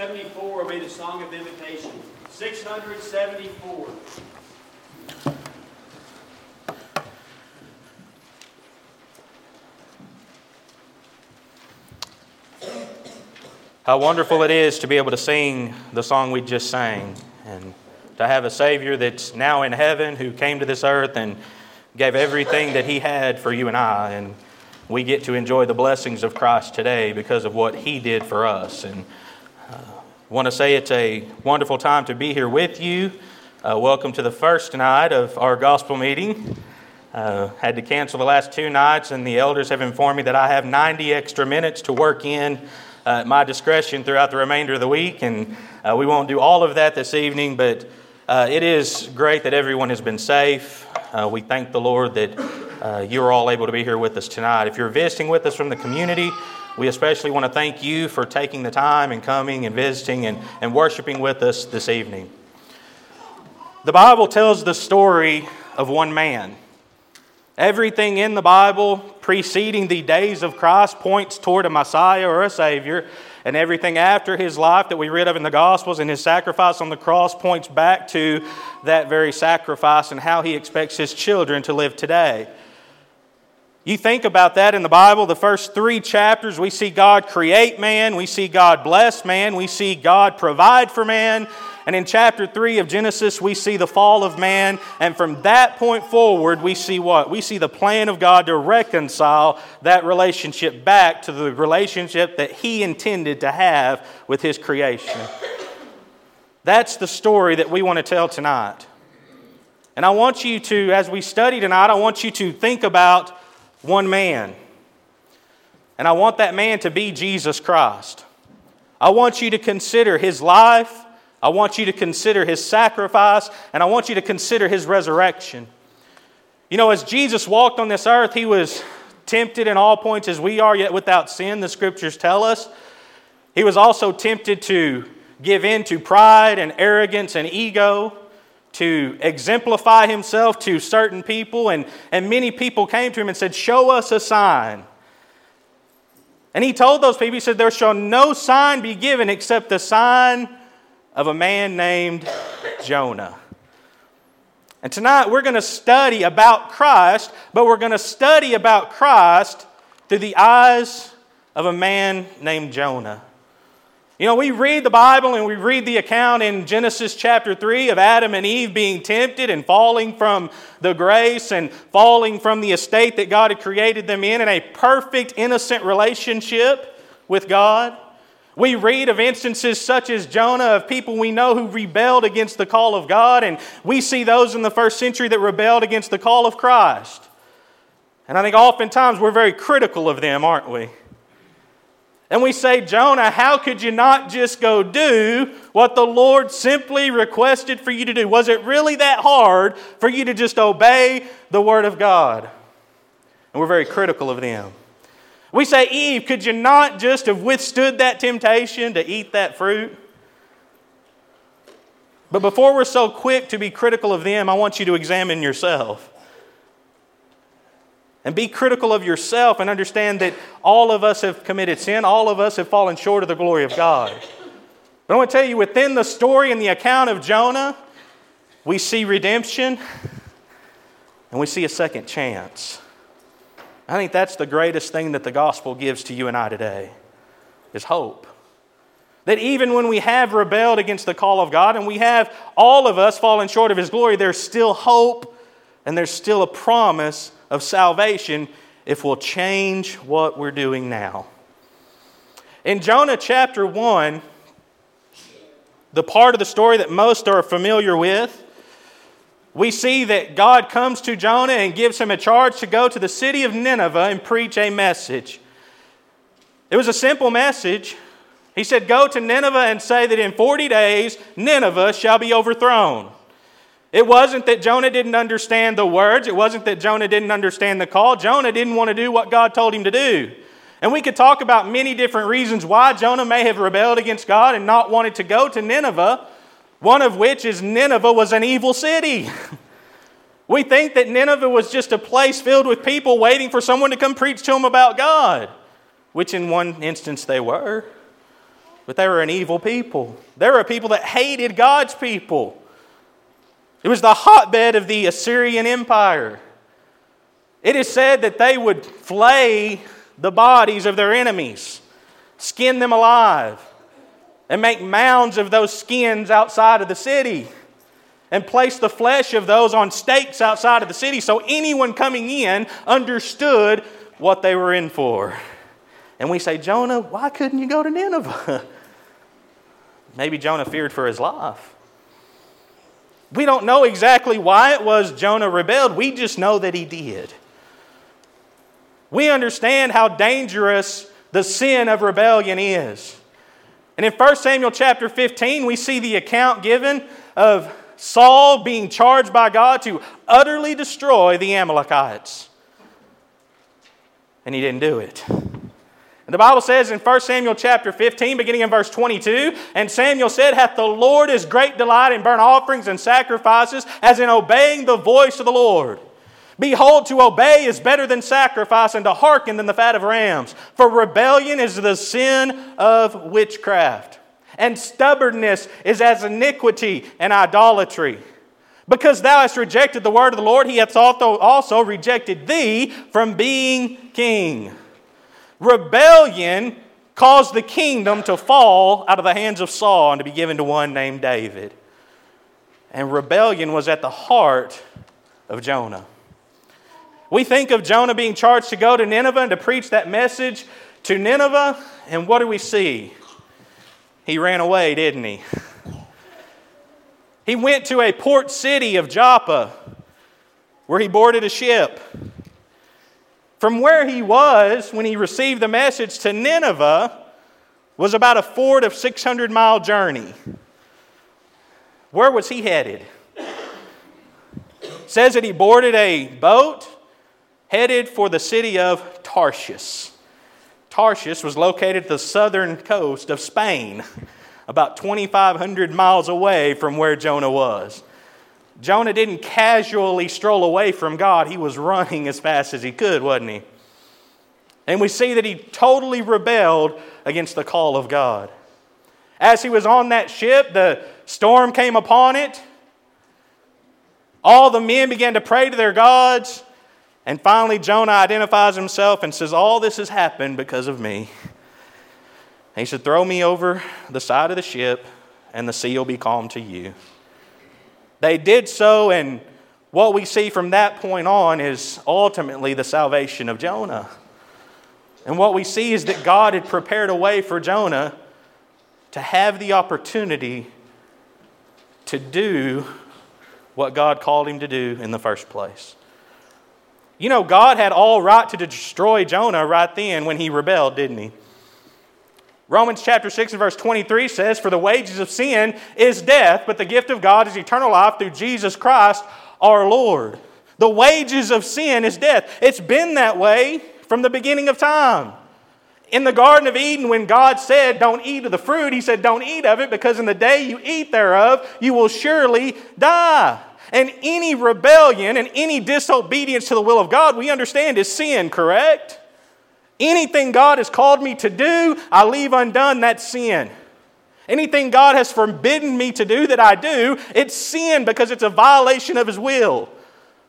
674 will be the song of invitation. 674. How wonderful it is to be able to sing the song we just sang and to have a Savior that's now in heaven who came to this earth and gave everything that He had for you and I. And we get to enjoy the blessings of Christ today because of what He did for us. And uh, want to say it's a wonderful time to be here with you. Uh, welcome to the first night of our gospel meeting. Uh, had to cancel the last two nights, and the elders have informed me that I have 90 extra minutes to work in uh, at my discretion throughout the remainder of the week. And uh, we won't do all of that this evening, but uh, it is great that everyone has been safe. We thank the Lord that you're all able to be here with us tonight. If you're visiting with us from the community, we especially want to thank you for taking the time and coming and visiting and, and worshiping with us this evening. The Bible tells the story of one man. Everything in the Bible preceding the days of Christ points toward a Messiah or a Savior, and everything after his life that we read of in the Gospels and his sacrifice on the cross points back to that very sacrifice and how he expects his children to live today. You think about that in the Bible, the first three chapters, we see God create man, we see God bless man, we see God provide for man, and in chapter 3 of Genesis, we see the fall of man. And from that point forward, we see what? We see the plan of God to reconcile that relationship back to the relationship that He intended to have with His creation. That's the story that we want to tell tonight. And I want you to, as we study tonight, I want you to think about one man. And I want that man to be Jesus Christ. I want you to consider his life I want you to consider his sacrifice, and I want you to consider his resurrection. You know, as Jesus walked on this earth, he was tempted in all points as we are, yet without sin, the scriptures tell us. He was also tempted to give in to pride and arrogance and ego, to exemplify himself to certain people. And, and many people came to him and said, Show us a sign. And he told those people, He said, There shall no sign be given except the sign of a man named Jonah. And tonight we're going to study about Christ, but we're going to study about Christ through the eyes of a man named Jonah. You know, we read the Bible and we read the account in Genesis chapter 3 of Adam and Eve being tempted and falling from the grace and falling from the estate that God had created them in in a perfect, innocent relationship with God. We read of instances such as Jonah, of people we know who rebelled against the call of God, and we see those in the first century that rebelled against the call of Christ. And I think oftentimes we're very critical of them, aren't we? And we say, Jonah, how could you not just go do what the Lord simply requested for you to do? Was it really that hard for you to just obey the Word of God? And we're very critical of them. We say, Eve, could you not just have withstood that temptation to eat that fruit? But before we're so quick to be critical of them, I want you to examine yourself. And be critical of yourself and understand that all of us have committed sin, all of us have fallen short of the glory of God. But I want to tell you, within the story and the account of Jonah, we see redemption and we see a second chance. I think that's the greatest thing that the gospel gives to you and I today is hope. That even when we have rebelled against the call of God and we have all of us fallen short of His glory, there's still hope and there's still a promise of salvation if we'll change what we're doing now. In Jonah chapter 1, the part of the story that most are familiar with, we see that God comes to Jonah and gives him a charge to go to the city of Nineveh and preach a message. It was a simple message. He said, Go to Nineveh and say that in 40 days Nineveh shall be overthrown. It wasn't that Jonah didn't understand the words, it wasn't that Jonah didn't understand the call. Jonah didn't want to do what God told him to do. And we could talk about many different reasons why Jonah may have rebelled against God and not wanted to go to Nineveh. One of which is Nineveh was an evil city. We think that Nineveh was just a place filled with people waiting for someone to come preach to them about God, which in one instance they were. but they were an evil people. They were people that hated God's people. It was the hotbed of the Assyrian Empire. It is said that they would flay the bodies of their enemies, skin them alive, and make mounds of those skins outside of the city, and place the flesh of those on stakes outside of the city so anyone coming in understood what they were in for. And we say, Jonah, why couldn't you go to Nineveh? Maybe Jonah feared for his life. We don't know exactly why it was Jonah rebelled. We just know that he did. We understand how dangerous the sin of rebellion is. And in 1 Samuel chapter 15, we see the account given of Saul being charged by God to utterly destroy the Amalekites. And he didn't do it. And the Bible says in 1 Samuel chapter 15, beginning in verse 22, and Samuel said, Hath the Lord his great delight in burnt offerings and sacrifices, as in obeying the voice of the Lord? Behold, to obey is better than sacrifice, and to hearken than the fat of rams. For rebellion is the sin of witchcraft, and stubbornness is as iniquity and idolatry. Because thou hast rejected the word of the Lord, he hath also rejected thee from being king. Rebellion caused the kingdom to fall out of the hands of Saul and to be given to one named David. And rebellion was at the heart of Jonah. We think of Jonah being charged to go to Nineveh and to preach that message to Nineveh, and what do we see? He ran away, didn't he? He went to a port city of Joppa where he boarded a ship. From where he was when he received the message to Nineveh was about a four to 600 mile journey. Where was he headed? Says that he boarded a boat headed for the city of Tarshish. Tarshish was located at the southern coast of Spain, about 2,500 miles away from where Jonah was. Jonah didn't casually stroll away from God, he was running as fast as he could, wasn't he? And we see that he totally rebelled against the call of God. As he was on that ship, the storm came upon it. All the men began to pray to their gods. And finally, Jonah identifies himself and says, All this has happened because of me. he said, Throw me over the side of the ship, and the sea will be calm to you. They did so, and what we see from that point on is ultimately the salvation of Jonah. And what we see is that God had prepared a way for Jonah to have the opportunity to do what God called him to do in the first place. You know, God had all right to destroy Jonah right then when he rebelled, didn't he? Romans chapter 6 and verse 23 says, For the wages of sin is death, but the gift of God is eternal life through Jesus Christ our Lord. The wages of sin is death. It's been that way from the beginning of time. In the Garden of Eden, when God said, Don't eat of the fruit, He said, Don't eat of it, because in the day you eat thereof, you will surely die. And any rebellion and any disobedience to the will of God, we understand is sin, correct? Anything God has called me to do, I leave undone, that's sin. Anything God has forbidden me to do that I do, it's sin because it's a violation of His will.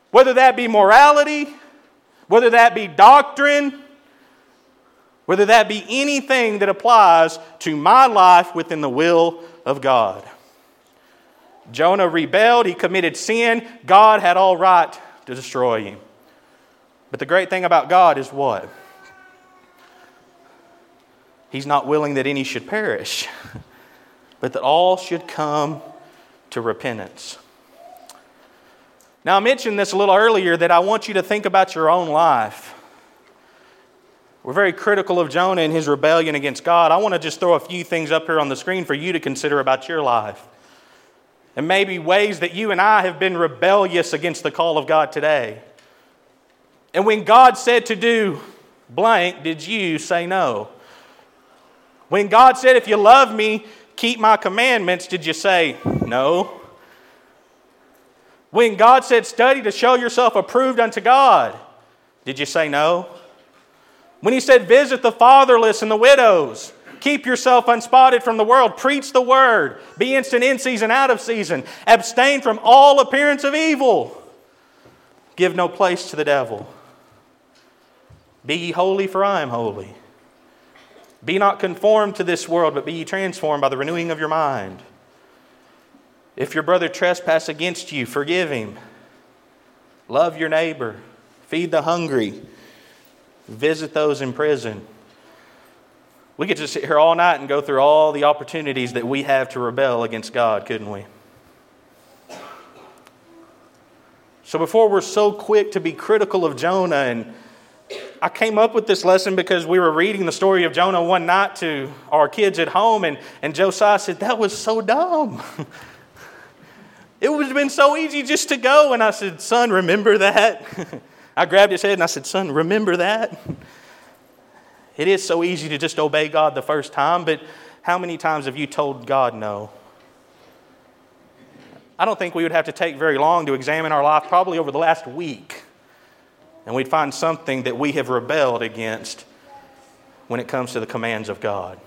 Whether that be morality, whether that be doctrine, whether that be anything that applies to my life within the will of God. Jonah rebelled, he committed sin. God had all right to destroy him. But the great thing about God is what? He's not willing that any should perish, but that all should come to repentance. Now, I mentioned this a little earlier that I want you to think about your own life. We're very critical of Jonah and his rebellion against God. I want to just throw a few things up here on the screen for you to consider about your life and maybe ways that you and I have been rebellious against the call of God today. And when God said to do blank, did you say no? When God said, If you love me, keep my commandments, did you say no? When God said, Study to show yourself approved unto God, did you say no? When He said, Visit the fatherless and the widows, Keep yourself unspotted from the world. Preach the word. Be instant in season, out of season. Abstain from all appearance of evil. Give no place to the devil. Be ye holy, for I am holy. Be not conformed to this world, but be ye transformed by the renewing of your mind. If your brother trespass against you, forgive him. Love your neighbor. Feed the hungry. Visit those in prison. We could just sit here all night and go through all the opportunities that we have to rebel against God, couldn't we? So before we're so quick to be critical of Jonah, and I came up with this lesson because we were reading the story of Jonah one night to our kids at home, and, and Josiah said, That was so dumb. it would have been so easy just to go. And I said, Son, remember that? I grabbed his head and I said, Son, remember that? It is so easy to just obey God the first time, but how many times have you told God no? I don't think we would have to take very long to examine our life, probably over the last week, and we'd find something that we have rebelled against when it comes to the commands of God.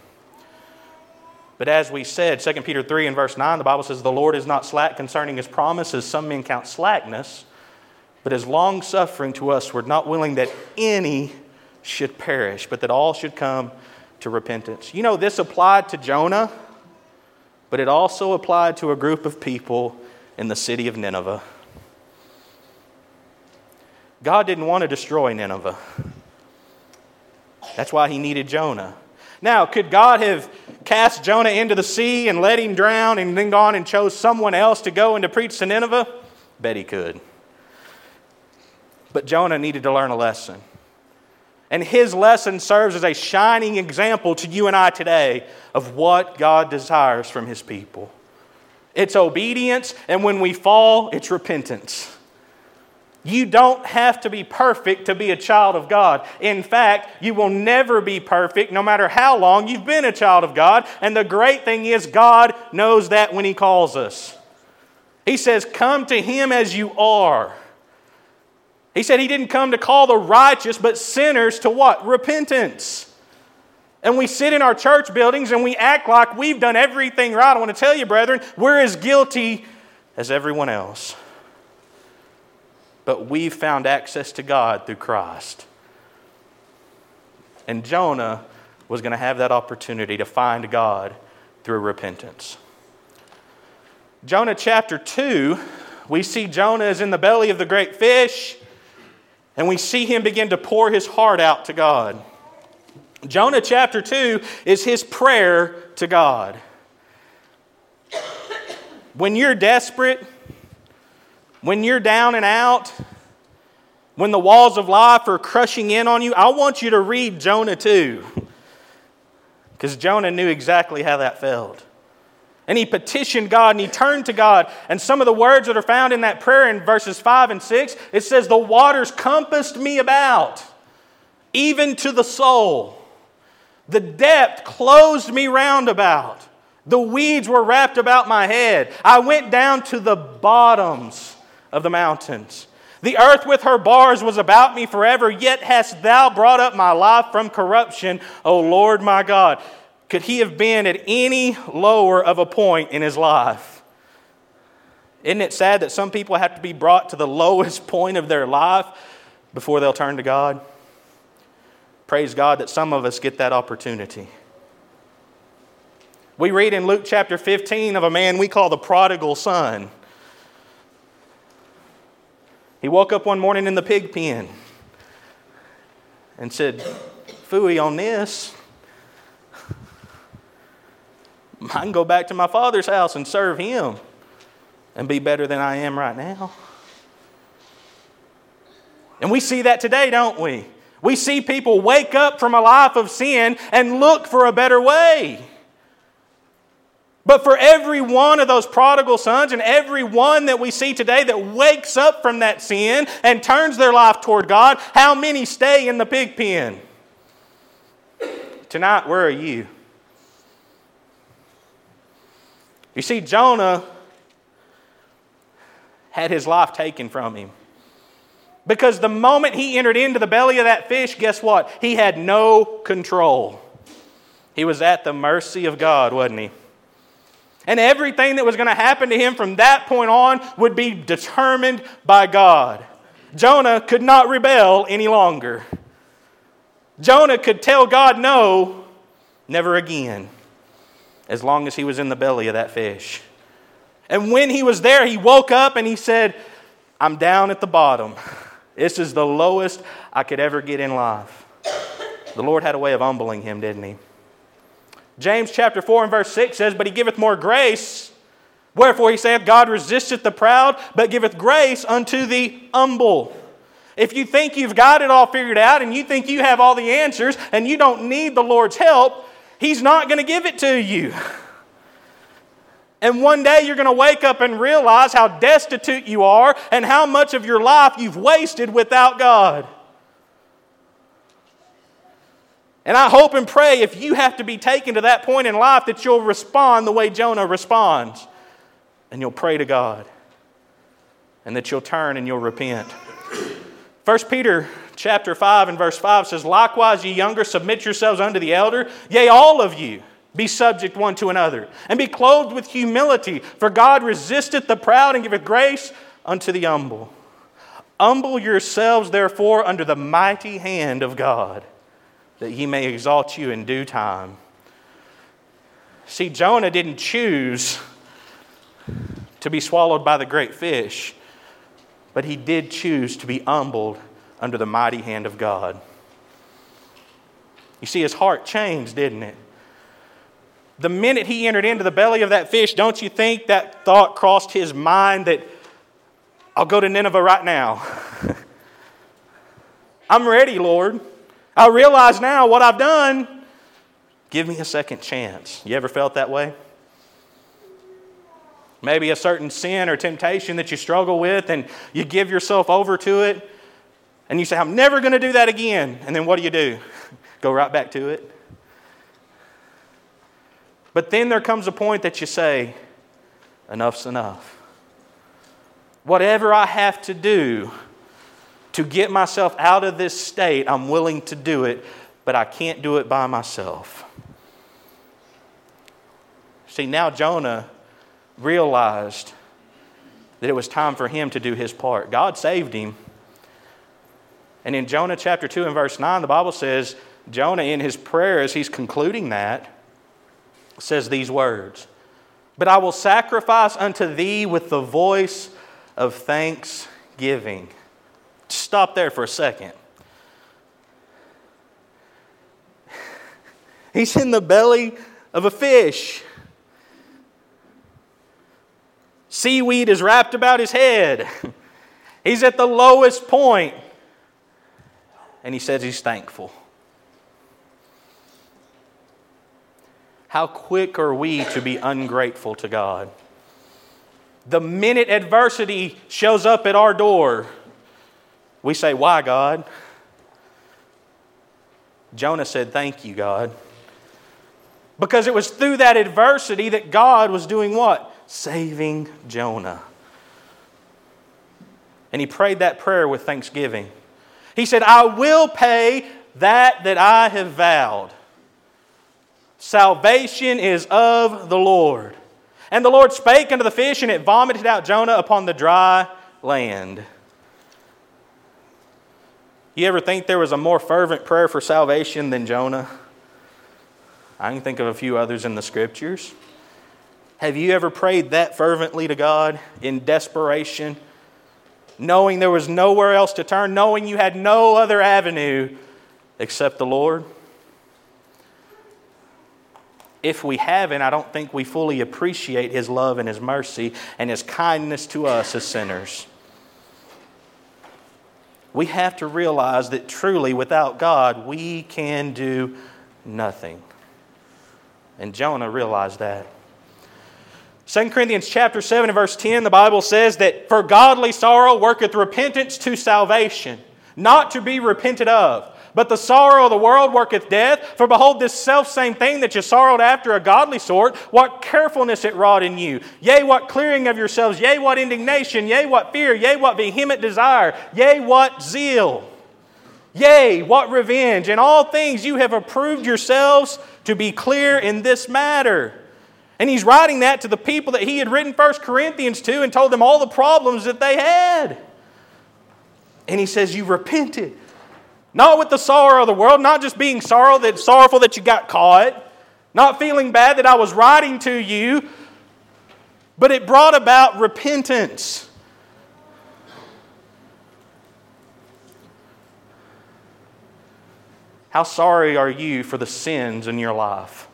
But as we said, 2 Peter 3 and verse 9, the Bible says, The Lord is not slack concerning his promises. Some men count slackness, but is long suffering to us. We're not willing that any should perish, but that all should come to repentance. You know, this applied to Jonah, but it also applied to a group of people in the city of Nineveh. God didn't want to destroy Nineveh. That's why he needed Jonah. Now, could God have cast Jonah into the sea and let him drown and then gone and chose someone else to go and to preach to Nineveh? Bet he could. But Jonah needed to learn a lesson. And his lesson serves as a shining example to you and I today of what God desires from his people. It's obedience, and when we fall, it's repentance. You don't have to be perfect to be a child of God. In fact, you will never be perfect no matter how long you've been a child of God. And the great thing is, God knows that when He calls us. He says, Come to Him as you are. He said He didn't come to call the righteous, but sinners to what? Repentance. And we sit in our church buildings and we act like we've done everything right. I want to tell you, brethren, we're as guilty as everyone else but we've found access to God through Christ. And Jonah was going to have that opportunity to find God through repentance. Jonah chapter 2, we see Jonah is in the belly of the great fish, and we see him begin to pour his heart out to God. Jonah chapter 2 is his prayer to God. When you're desperate, when you're down and out, when the walls of life are crushing in on you, I want you to read Jonah 2. Because Jonah knew exactly how that felt. And he petitioned God and he turned to God. And some of the words that are found in that prayer in verses 5 and 6, it says, The waters compassed me about, even to the soul. The depth closed me round about. The weeds were wrapped about my head. I went down to the bottoms of the mountains. The earth with her bars was about me forever, yet hast thou brought up my life from corruption, O Lord my God. Could he have been at any lower of a point in his life? Isn't it sad that some people have to be brought to the lowest point of their life before they'll turn to God? Praise God that some of us get that opportunity. We read in Luke chapter 15 of a man we call the prodigal son. He woke up one morning in the pig pen and said, Fooey on this. I can go back to my father's house and serve him and be better than I am right now. And we see that today, don't we? We see people wake up from a life of sin and look for a better way. But for every one of those prodigal sons and every one that we see today that wakes up from that sin and turns their life toward God, how many stay in the pig pen? Tonight, where are you? You see, Jonah had his life taken from him. Because the moment he entered into the belly of that fish, guess what? He had no control. He was at the mercy of God, wasn't he? And everything that was going to happen to him from that point on would be determined by God. Jonah could not rebel any longer. Jonah could tell God no, never again, as long as he was in the belly of that fish. And when he was there, he woke up and he said, I'm down at the bottom. This is the lowest I could ever get in life. The Lord had a way of humbling him, didn't he? James chapter 4 and verse 6 says, But he giveth more grace. Wherefore he saith, God resisteth the proud, but giveth grace unto the humble. If you think you've got it all figured out and you think you have all the answers and you don't need the Lord's help, He's not going to give it to you. And one day you're going to wake up and realize how destitute you are and how much of your life you've wasted without God. And I hope and pray if you have to be taken to that point in life that you'll respond the way Jonah responds. And you'll pray to God. And that you'll turn and you'll repent. 1 Peter chapter 5 and verse 5 says, Likewise, ye younger, submit yourselves unto the elder. Yea, all of you, be subject one to another, and be clothed with humility. For God resisteth the proud and giveth grace unto the humble. Humble yourselves, therefore, under the mighty hand of God that he may exalt you in due time. See, Jonah didn't choose to be swallowed by the great fish, but he did choose to be humbled under the mighty hand of God. You see, his heart changed, didn't it? The minute he entered into the belly of that fish, don't you think that thought crossed his mind that I'll go to Nineveh right now? I'm ready, Lord. I realize now what I've done. Give me a second chance. You ever felt that way? Maybe a certain sin or temptation that you struggle with, and you give yourself over to it, and you say, I'm never going to do that again. And then what do you do? Go right back to it. But then there comes a point that you say, enough's enough. Whatever I have to do to get myself out of this state, I'm willing to do it, but I can't do it by myself. See, now Jonah realized that it was time for him to do his part. God saved him. And in Jonah chapter 2 and verse 9, the Bible says, Jonah, in his prayer, as he's concluding that, says these words But I will sacrifice unto thee with the voice of thanksgiving. Stop there for a second. He's in the belly of a fish. Seaweed is wrapped about his head. He's at the lowest point. And he says he's thankful. How quick are we to be ungrateful to God? The minute adversity shows up at our door, we say, Why, God? Jonah said, Thank you, God. Because it was through that adversity that God was doing what? Saving Jonah. And he prayed that prayer with thanksgiving. He said, I will pay that that I have vowed. Salvation is of the Lord. And the Lord spake unto the fish, and it vomited out Jonah upon the dry land. You ever think there was a more fervent prayer for salvation than Jonah? I can think of a few others in the scriptures. Have you ever prayed that fervently to God in desperation, knowing there was nowhere else to turn, knowing you had no other avenue except the Lord? If we haven't, I don't think we fully appreciate His love and His mercy and His kindness to us as sinners we have to realize that truly without God, we can do nothing. And Jonah realized that. 2 Corinthians chapter 7 and verse 10, the Bible says that for godly sorrow worketh repentance to salvation, not to be repented of. But the sorrow of the world worketh death. For behold, this self same thing that you sorrowed after a godly sort, what carefulness it wrought in you. Yea, what clearing of yourselves. Yea, what indignation. Yea, what fear. Yea, what vehement desire. Yea, what zeal. Yea, what revenge. In all things you have approved yourselves to be clear in this matter. And he's writing that to the people that he had written 1 Corinthians to and told them all the problems that they had. And he says, You repented. Not with the sorrow of the world, not just being sorrow that sorrowful that you got caught, not feeling bad that I was writing to you, but it brought about repentance. How sorry are you for the sins in your life?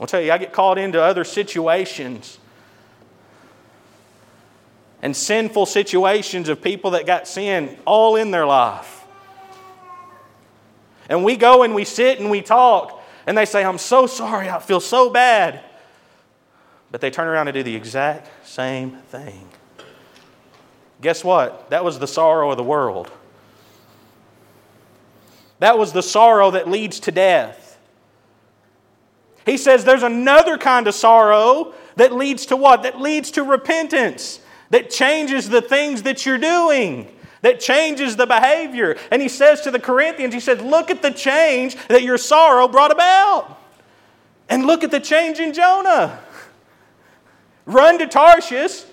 I'll tell you, I get caught into other situations and sinful situations of people that got sin all in their life. And we go and we sit and we talk, and they say, I'm so sorry, I feel so bad. But they turn around and do the exact same thing. Guess what? That was the sorrow of the world. That was the sorrow that leads to death. He says there's another kind of sorrow that leads to what? That leads to repentance, that changes the things that you're doing, that changes the behavior. And he says to the Corinthians, he says, Look at the change that your sorrow brought about. And look at the change in Jonah. Run to Tarshish,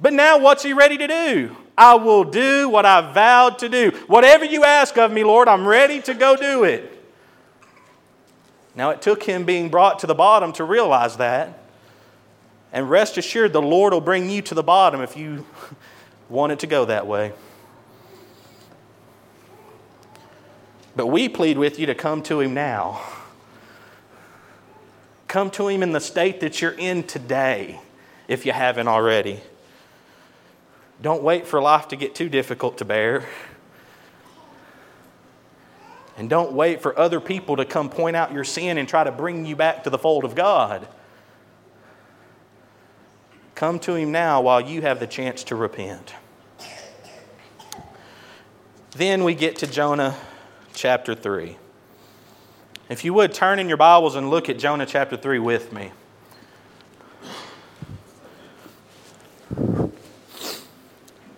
but now what's he ready to do? I will do what I vowed to do. Whatever you ask of me, Lord, I'm ready to go do it. Now, it took him being brought to the bottom to realize that. And rest assured, the Lord will bring you to the bottom if you want it to go that way. But we plead with you to come to Him now. Come to Him in the state that you're in today, if you haven't already. Don't wait for life to get too difficult to bear. And don't wait for other people to come point out your sin and try to bring you back to the fold of God. Come to Him now while you have the chance to repent. Then we get to Jonah chapter 3. If you would turn in your Bibles and look at Jonah chapter 3 with me. It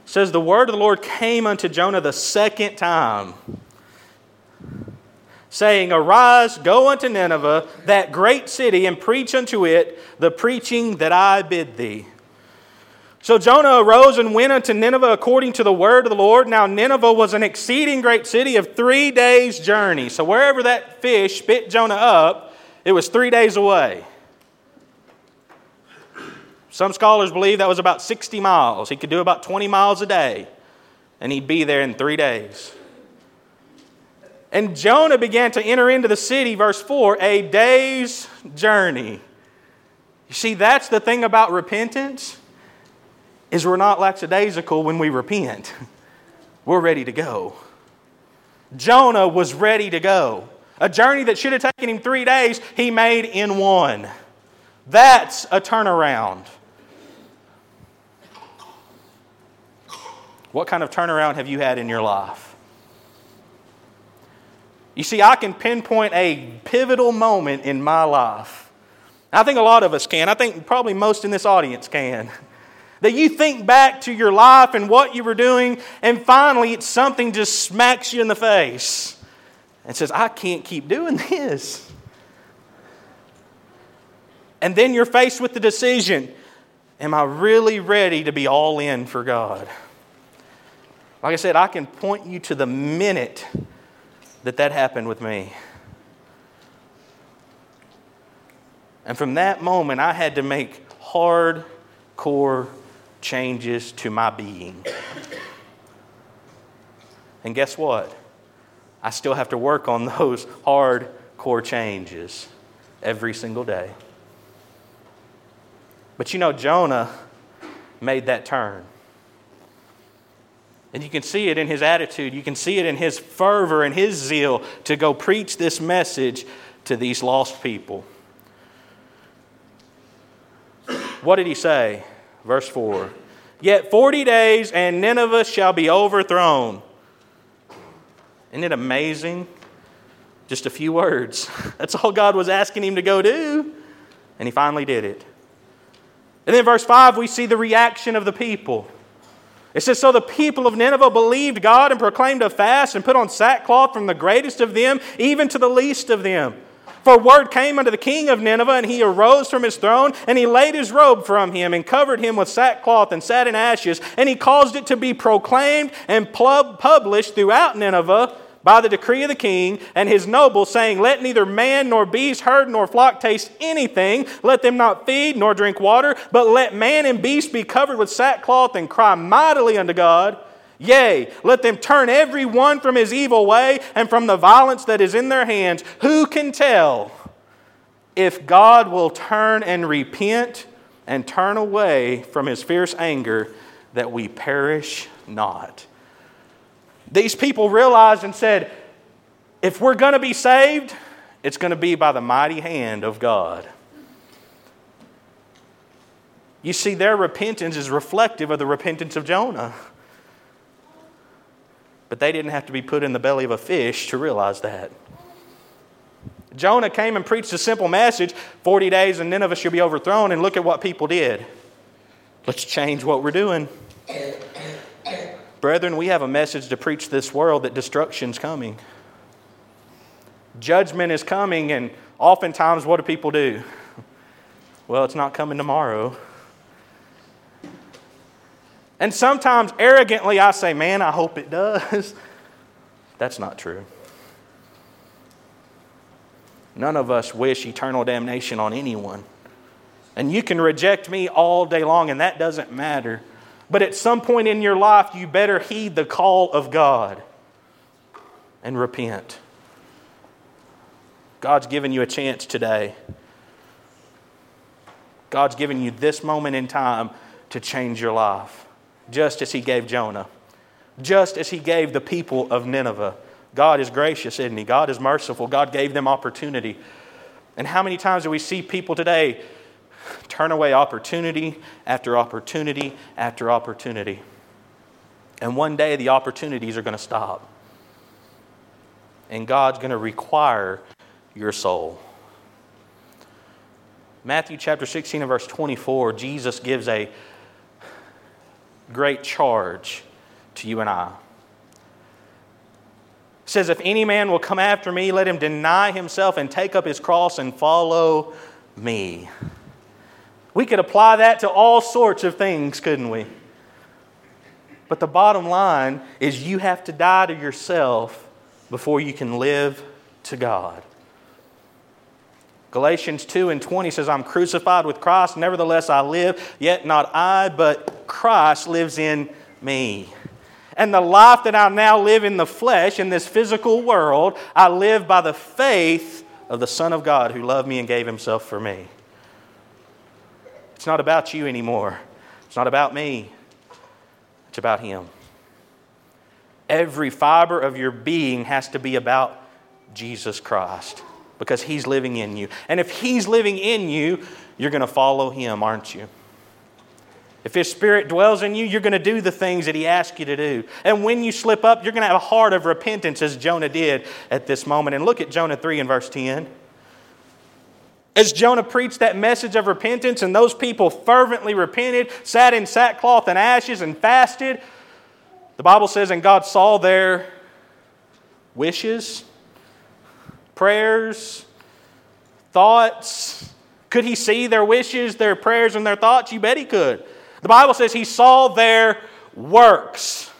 says the word of the Lord came unto Jonah the second time saying, Arise, go unto Nineveh, that great city, and preach unto it the preaching that I bid thee. So Jonah arose and went unto Nineveh according to the word of the Lord. Now, Nineveh was an exceeding great city of three days' journey. So, wherever that fish spit Jonah up, it was three days away. Some scholars believe that was about 60 miles. He could do about 20 miles a day, and he'd be there in three days. And Jonah began to enter into the city, verse 4, a day's journey. You see, that's the thing about repentance is we're not lackadaisical when we repent. We're ready to go. Jonah was ready to go. A journey that should have taken him three days, he made in one. That's a turnaround. What kind of turnaround have you had in your life? You see, I can pinpoint a pivotal moment in my life. I think a lot of us can. I think probably most in this audience can. That you think back to your life and what you were doing, and finally it's something just smacks you in the face and says, I can't keep doing this. And then you're faced with the decision Am I really ready to be all in for God? Like I said, I can point you to the minute that that happened with me. And from that moment, I had to make hardcore changes to my being. And guess what? I still have to work on those hardcore changes every single day. But you know, Jonah made that turn. And you can see it in his attitude. You can see it in his fervor and his zeal to go preach this message to these lost people. What did he say? Verse 4 Yet 40 days and Nineveh shall be overthrown. Isn't it amazing? Just a few words. That's all God was asking him to go do. And he finally did it. And then, verse 5, we see the reaction of the people. It says, So the people of Nineveh believed God and proclaimed a fast and put on sackcloth from the greatest of them even to the least of them. For word came unto the king of Nineveh, and he arose from his throne, and he laid his robe from him, and covered him with sackcloth and sat in ashes, and he caused it to be proclaimed and published throughout Nineveh by the decree of the king and his nobles, saying, Let neither man nor beast, herd nor flock taste anything. Let them not feed nor drink water, but let man and beast be covered with sackcloth and cry mightily unto God. Yea, let them turn every one from his evil way and from the violence that is in their hands. Who can tell if God will turn and repent and turn away from his fierce anger that we perish not? These people realized and said, if we're going to be saved, it's going to be by the mighty hand of God. You see, their repentance is reflective of the repentance of Jonah. But they didn't have to be put in the belly of a fish to realize that. Jonah came and preached a simple message 40 days and Nineveh shall be overthrown, and look at what people did. Let's change what we're doing. Brethren, we have a message to preach this world that destruction's coming. Judgment is coming, and oftentimes, what do people do? Well, it's not coming tomorrow. And sometimes, arrogantly, I say, Man, I hope it does. That's not true. None of us wish eternal damnation on anyone. And you can reject me all day long, and that doesn't matter. But at some point in your life, you better heed the call of God and repent. God's given you a chance today. God's given you this moment in time to change your life, just as He gave Jonah, just as He gave the people of Nineveh. God is gracious, isn't He? God is merciful. God gave them opportunity. And how many times do we see people today turn away opportunity after opportunity after opportunity. And one day the opportunities are going to stop. And God's going to require your soul. Matthew chapter 16 and verse 24, Jesus gives a great charge to you and I. It says, If any man will come after me, let him deny himself and take up his cross and follow me. We could apply that to all sorts of things, couldn't we? But the bottom line is you have to die to yourself before you can live to God. Galatians 2 and 20 says, I'm crucified with Christ, nevertheless I live, yet not I, but Christ lives in me. And the life that I now live in the flesh, in this physical world, I live by the faith of the Son of God who loved me and gave himself for me. It's not about you anymore. It's not about me. It's about Him. Every fiber of your being has to be about Jesus Christ because He's living in you. And if He's living in you, you're going to follow Him, aren't you? If His Spirit dwells in you, you're going to do the things that He asks you to do. And when you slip up, you're going to have a heart of repentance as Jonah did at this moment. And look at Jonah 3 and verse 10. As Jonah preached that message of repentance, and those people fervently repented, sat in sackcloth and ashes, and fasted, the Bible says, and God saw their wishes, prayers, thoughts. Could he see their wishes, their prayers, and their thoughts? You bet he could. The Bible says he saw their works.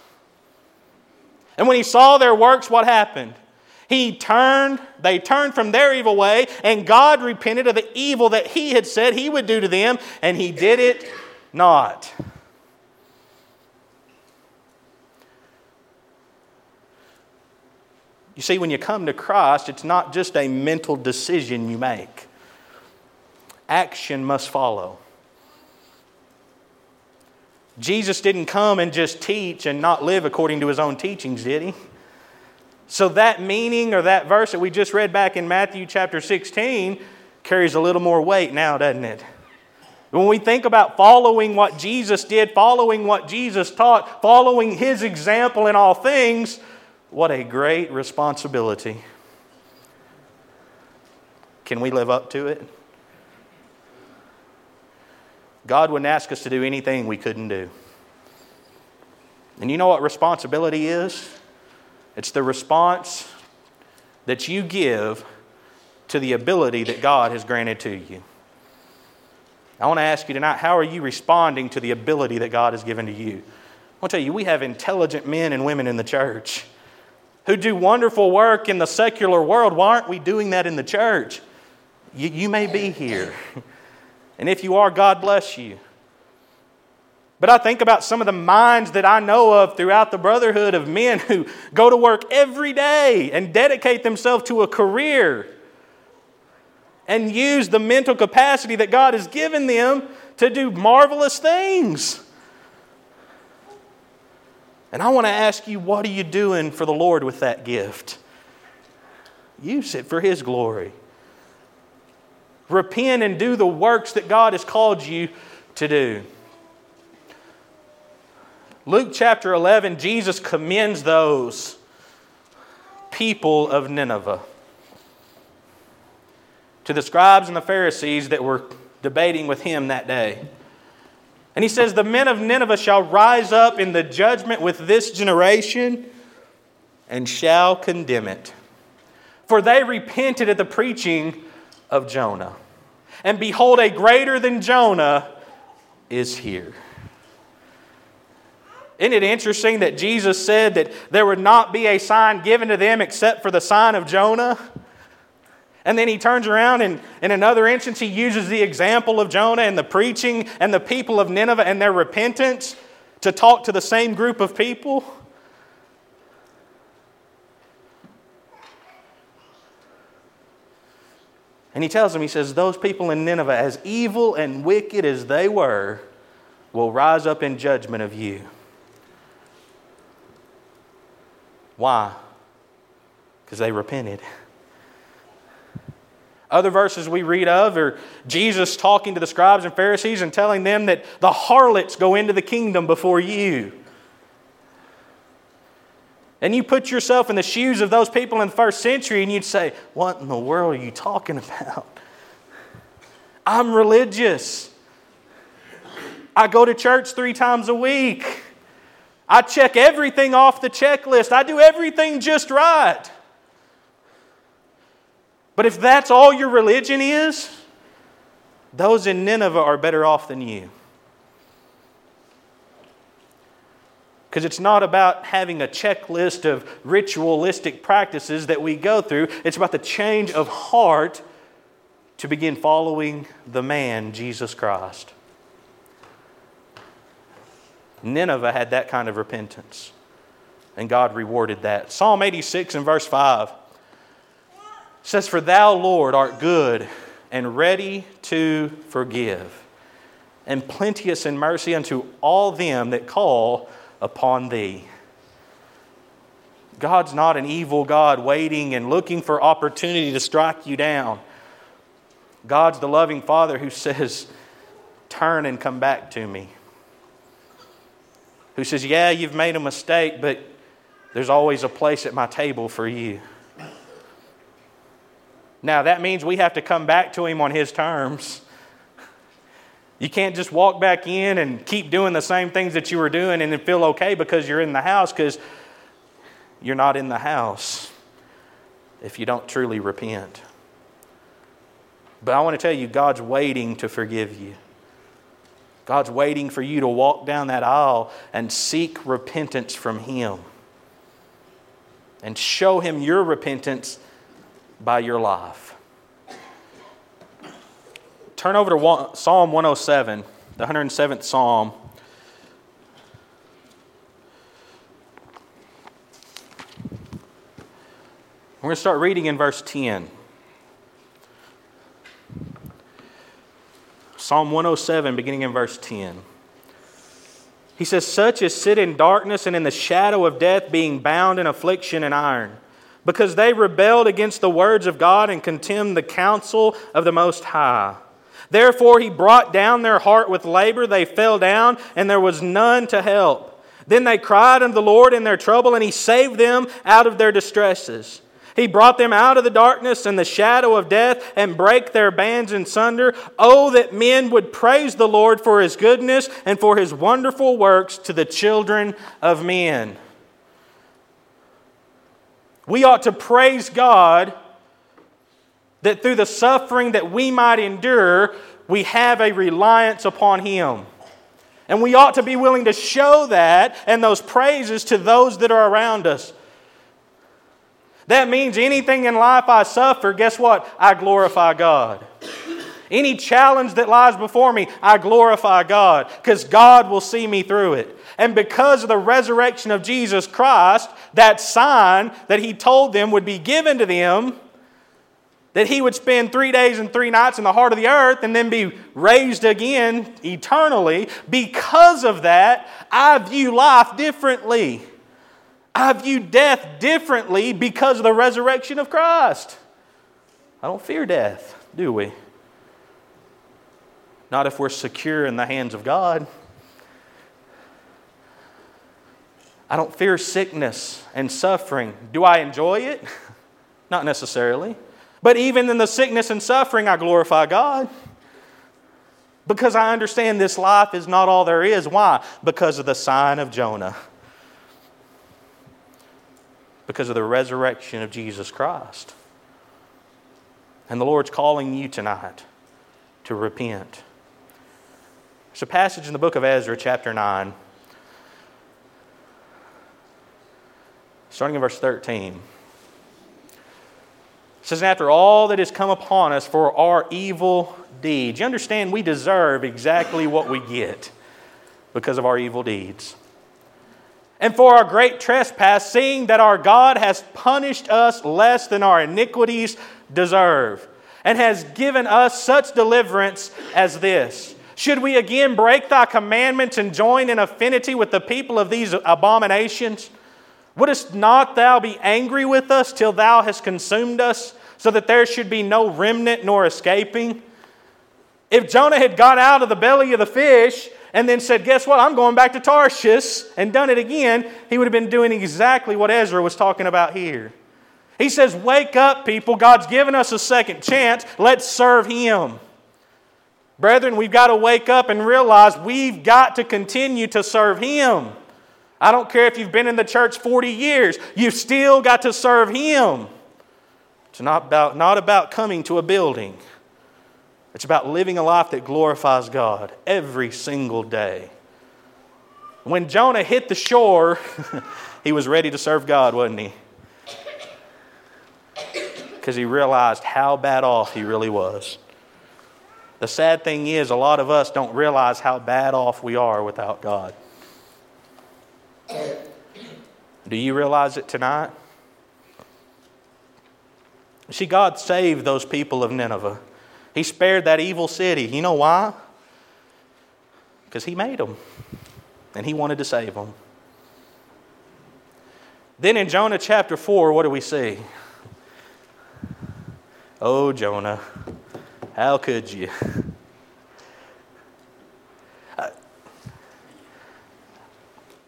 And when he saw their works, what happened? He turned, they turned from their evil way, and God repented of the evil that He had said He would do to them, and He did it not. You see, when you come to Christ, it's not just a mental decision you make, action must follow. Jesus didn't come and just teach and not live according to his own teachings, did he? So that meaning or that verse that we just read back in Matthew chapter 16 carries a little more weight now, doesn't it? When we think about following what Jesus did, following what Jesus taught, following his example in all things, what a great responsibility. Can we live up to it? God wouldn't ask us to do anything we couldn't do. And you know what responsibility is? It's the response that you give to the ability that God has granted to you. I want to ask you tonight how are you responding to the ability that God has given to you? I want to tell you, we have intelligent men and women in the church who do wonderful work in the secular world. Why aren't we doing that in the church? You, you may be here. And if you are, God bless you. But I think about some of the minds that I know of throughout the brotherhood of men who go to work every day and dedicate themselves to a career and use the mental capacity that God has given them to do marvelous things. And I want to ask you, what are you doing for the Lord with that gift? Use it for His glory. Repent and do the works that God has called you to do. Luke chapter 11, Jesus commends those people of Nineveh to the scribes and the Pharisees that were debating with him that day. And he says, The men of Nineveh shall rise up in the judgment with this generation and shall condemn it. For they repented at the preaching of Jonah. And behold, a greater than Jonah is here. Isn't it interesting that Jesus said that there would not be a sign given to them except for the sign of Jonah? And then he turns around and in another instance, he uses the example of Jonah and the preaching and the people of Nineveh and their repentance to talk to the same group of people. And he tells them, he says, Those people in Nineveh, as evil and wicked as they were, will rise up in judgment of you. Why? Because they repented. Other verses we read of are Jesus talking to the scribes and Pharisees and telling them that the harlots go into the kingdom before you. And you put yourself in the shoes of those people in the first century and you'd say, What in the world are you talking about? I'm religious. I go to church three times a week. I check everything off the checklist. I do everything just right. But if that's all your religion is, those in Nineveh are better off than you. Because it's not about having a checklist of ritualistic practices that we go through, it's about the change of heart to begin following the man, Jesus Christ. Nineveh had that kind of repentance, and God rewarded that. Psalm 86 and verse 5 says, For thou, Lord, art good and ready to forgive, and plenteous in mercy unto all them that call upon thee. God's not an evil God waiting and looking for opportunity to strike you down. God's the loving Father who says, Turn and come back to me who says, Yeah, you've made a mistake, but there's always a place at my table for you. Now, that means we have to come back to Him on His terms. You can't just walk back in and keep doing the same things that you were doing and then feel okay because you're in the house because you're not in the house if you don't truly repent. But I want to tell you, God's waiting to forgive you. God's waiting for you to walk down that aisle and seek repentance from Him. And show Him your repentance by your life. Turn over to Psalm 107, the 107th Psalm. We're going to start reading in verse 10. Psalm 107, beginning in verse 10. He says, Such as sit in darkness and in the shadow of death, being bound in affliction and iron, because they rebelled against the words of God and contemned the counsel of the Most High. Therefore, he brought down their heart with labor. They fell down, and there was none to help. Then they cried unto the Lord in their trouble, and he saved them out of their distresses. He brought them out of the darkness and the shadow of death and break their bands in sunder. Oh, that men would praise the Lord for his goodness and for his wonderful works to the children of men. We ought to praise God that through the suffering that we might endure, we have a reliance upon him. And we ought to be willing to show that and those praises to those that are around us. That means anything in life I suffer, guess what? I glorify God. Any challenge that lies before me, I glorify God because God will see me through it. And because of the resurrection of Jesus Christ, that sign that He told them would be given to them, that He would spend three days and three nights in the heart of the earth and then be raised again eternally, because of that, I view life differently. I view death differently because of the resurrection of Christ. I don't fear death, do we? Not if we're secure in the hands of God. I don't fear sickness and suffering. Do I enjoy it? Not necessarily. But even in the sickness and suffering, I glorify God. Because I understand this life is not all there is. Why? Because of the sign of Jonah because of the resurrection of Jesus Christ. And the Lord's calling you tonight to repent. There's a passage in the book of Ezra, chapter 9, starting in verse 13. It says, After all that has come upon us for our evil deeds, you understand we deserve exactly what we get because of our evil deeds and for our great trespass, seeing that our God has punished us less than our iniquities deserve, and has given us such deliverance as this. Should we again break thy commandments and join in affinity with the people of these abominations? Wouldst not thou be angry with us till thou hast consumed us, so that there should be no remnant nor escaping? If Jonah had got out of the belly of the fish, and then said, Guess what? I'm going back to Tarshish and done it again, he would have been doing exactly what Ezra was talking about here. He says, Wake up, people. God's given us a second chance. Let's serve Him. Brethren, we've got to wake up and realize we've got to continue to serve Him. I don't care if you've been in the church 40 years, you've still got to serve Him. It's not about, not about coming to a building. It's about living a life that glorifies God every single day. When Jonah hit the shore, he was ready to serve God, wasn't he? Because he realized how bad off he really was. The sad thing is, a lot of us don't realize how bad off we are without God. Do you realize it tonight? See, God saved those people of Nineveh. He spared that evil city. You know why? Because He made them, and He wanted to save them. Then in Jonah chapter 4, what do we see? Oh, Jonah, how could you? Uh,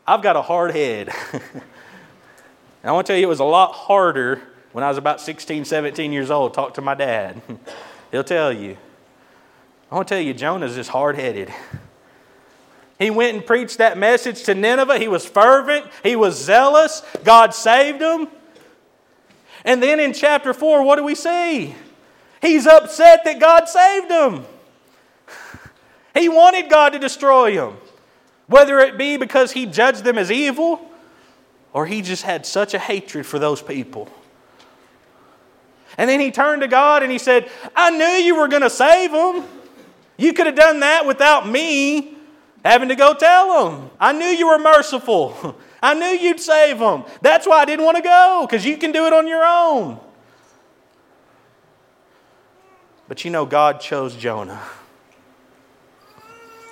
I've got a hard head. I want to tell you, it was a lot harder when I was about 16, 17 years old, talk to my dad. He'll tell you. I want to tell you, Jonah's just hard headed. He went and preached that message to Nineveh. He was fervent, he was zealous. God saved him. And then in chapter 4, what do we see? He's upset that God saved him. He wanted God to destroy him, whether it be because he judged them as evil or he just had such a hatred for those people. And then he turned to God and he said, I knew you were going to save them. You could have done that without me having to go tell them. I knew you were merciful. I knew you'd save them. That's why I didn't want to go, because you can do it on your own. But you know, God chose Jonah.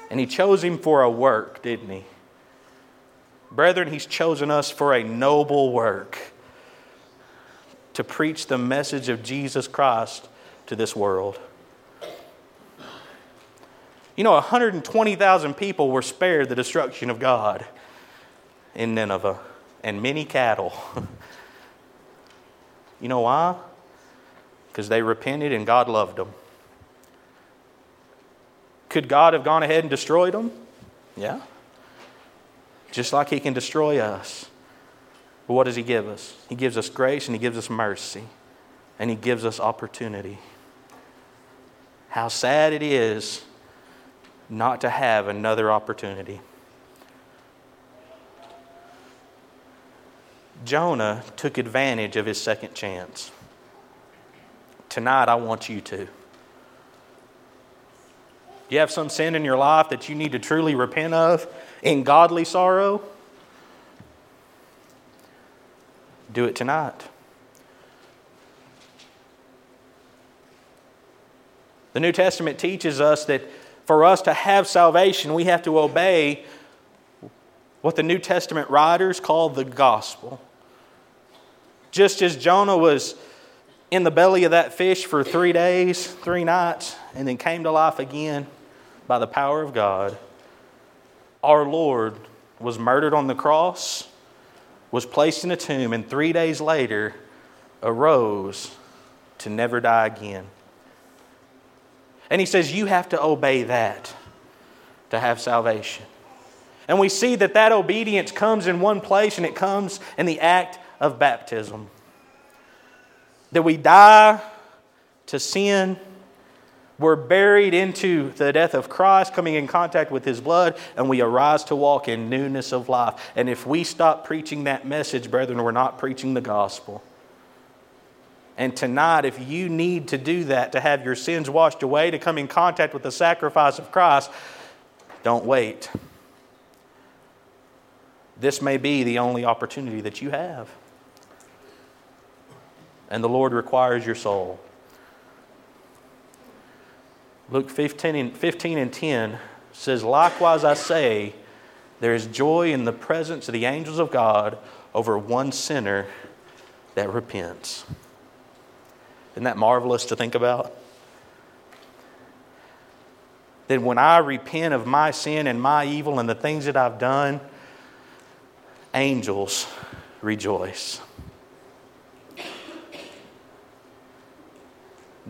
And He chose him for a work, didn't He? Brethren, He's chosen us for a noble work to preach the message of Jesus Christ to this world. You know, 120,000 people were spared the destruction of God in Nineveh, and many cattle. You know why? Because they repented and God loved them. Could God have gone ahead and destroyed them? Yeah. Just like He can destroy us. But what does He give us? He gives us grace and He gives us mercy. And He gives us opportunity. How sad it is not to have another opportunity. Jonah took advantage of his second chance. Tonight, I want you to. You have some sin in your life that you need to truly repent of in godly sorrow? Do it tonight. The New Testament teaches us that for us to have salvation, we have to obey what the New Testament writers call the gospel. Just as Jonah was in the belly of that fish for three days, three nights, and then came to life again by the power of God, our Lord was murdered on the cross, was placed in a tomb, and three days later arose to never die again. And he says, You have to obey that to have salvation. And we see that that obedience comes in one place, and it comes in the act of baptism. That we die to sin, we're buried into the death of Christ, coming in contact with His blood, and we arise to walk in newness of life. And if we stop preaching that message, brethren, we're not preaching the gospel. And tonight, if you need to do that, to have your sins washed away, to come in contact with the sacrifice of Christ, don't wait. This may be the only opportunity that you have and the Lord requires your soul. Luke 15 and, 15 and 10 says, Likewise I say, there is joy in the presence of the angels of God over one sinner that repents. Isn't that marvelous to think about? That when I repent of my sin and my evil and the things that I've done, angels rejoice.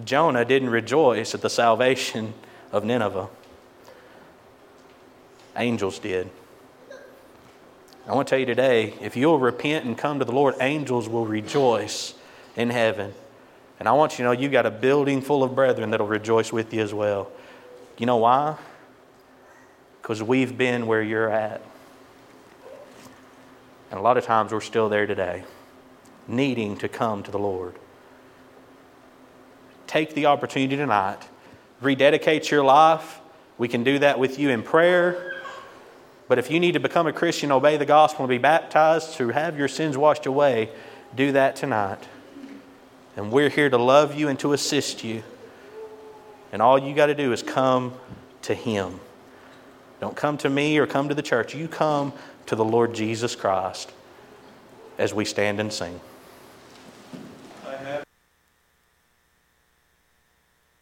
Jonah didn't rejoice at the salvation of Nineveh. Angels did. I want to tell you today if you'll repent and come to the Lord, angels will rejoice in heaven. And I want you to know you've got a building full of brethren that'll rejoice with you as well. You know why? Because we've been where you're at. And a lot of times we're still there today, needing to come to the Lord take the opportunity tonight, rededicate your life. We can do that with you in prayer. But if you need to become a Christian, obey the gospel, and be baptized to have your sins washed away, do that tonight. And we're here to love you and to assist you. And all you got to do is come to Him. Don't come to me or come to the church. You come to the Lord Jesus Christ as we stand and sing.